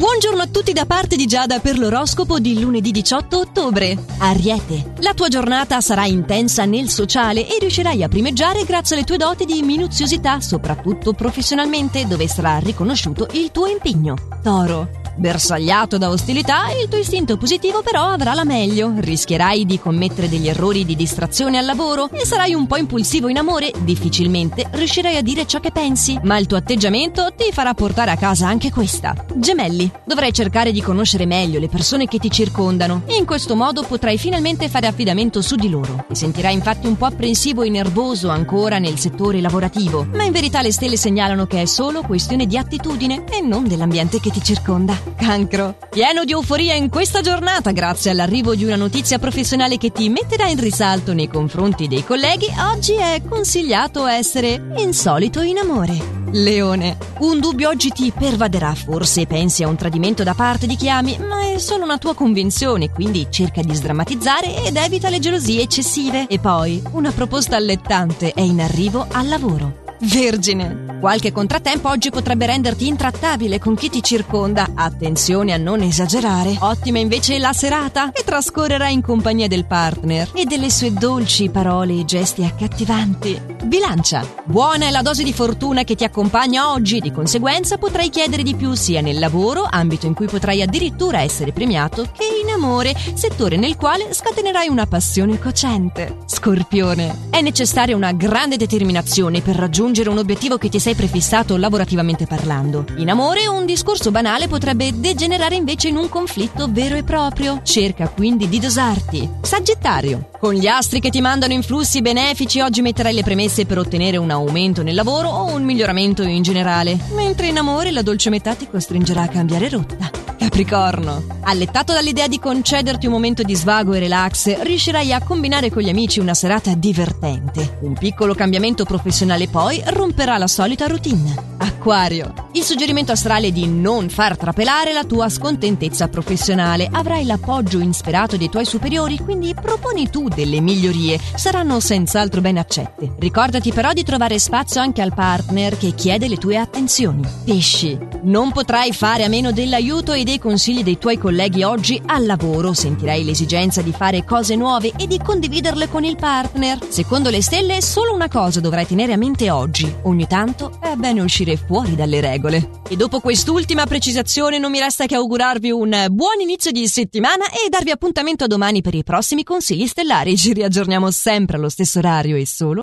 Buongiorno a tutti da parte di Giada per l'oroscopo di lunedì 18 ottobre. Ariete, la tua giornata sarà intensa nel sociale e riuscirai a primeggiare grazie alle tue doti di minuziosità, soprattutto professionalmente, dove sarà riconosciuto il tuo impegno. Toro, Bersagliato da ostilità, il tuo istinto positivo però avrà la meglio. Rischierai di commettere degli errori di distrazione al lavoro e sarai un po' impulsivo in amore. Difficilmente riuscirai a dire ciò che pensi, ma il tuo atteggiamento ti farà portare a casa anche questa. Gemelli, dovrai cercare di conoscere meglio le persone che ti circondano. In questo modo potrai finalmente fare affidamento su di loro. Ti sentirai infatti un po' apprensivo e nervoso ancora nel settore lavorativo, ma in verità le stelle segnalano che è solo questione di attitudine e non dell'ambiente che ti circonda. Cancro. Pieno di euforia in questa giornata grazie all'arrivo di una notizia professionale che ti metterà in risalto nei confronti dei colleghi, oggi è consigliato essere insolito in amore. Leone, un dubbio oggi ti pervaderà, forse pensi a un tradimento da parte di chi ami, ma è solo una tua convinzione, quindi cerca di sdrammatizzare ed evita le gelosie eccessive. E poi, una proposta allettante è in arrivo al lavoro. Vergine. Qualche contrattempo oggi potrebbe renderti intrattabile con chi ti circonda. Attenzione a non esagerare. Ottima invece la serata che trascorrerà in compagnia del partner e delle sue dolci parole e gesti accattivanti. Bilancia. Buona è la dose di fortuna che ti accompagna oggi di conseguenza potrai chiedere di più sia nel lavoro, ambito in cui potrai addirittura essere premiato, che in amore, settore nel quale scatenerai una passione cocente. Scorpione. È necessaria una grande determinazione per raggiungere un obiettivo che ti sei prefissato lavorativamente parlando. In amore un discorso banale potrebbe degenerare invece in un conflitto vero e proprio. Cerca quindi di dosarti. Sagittario. Con gli astri che ti mandano influssi benefici oggi metterai le premesse per ottenere un aumento nel lavoro o un miglioramento in generale, mentre in amore la dolce metà ti costringerà a cambiare rotta. Capricorno. Allettato dall'idea di concederti un momento di svago e relax, riuscirai a combinare con gli amici una serata divertente. Un piccolo cambiamento professionale poi romperà la solita routine. Acquario. Il suggerimento astrale è di non far trapelare la tua scontentezza professionale. Avrai l'appoggio insperato dei tuoi superiori, quindi proponi tu delle migliorie. Saranno senz'altro ben accette. Ricordati però di trovare spazio anche al partner che chiede le tue attenzioni. Pesci. Non potrai fare a meno dell'aiuto e dei consigli dei tuoi colleghi oggi al lavoro. Sentirai l'esigenza di fare cose nuove e di condividerle con il partner. Secondo le stelle, solo una cosa dovrai tenere a mente oggi. Ogni tanto è bene uscire fuori dalle regole. E dopo quest'ultima precisazione non mi resta che augurarvi un buon inizio di settimana e darvi appuntamento a domani per i prossimi consigli stellari. Ci riaggiorniamo sempre allo stesso orario e solo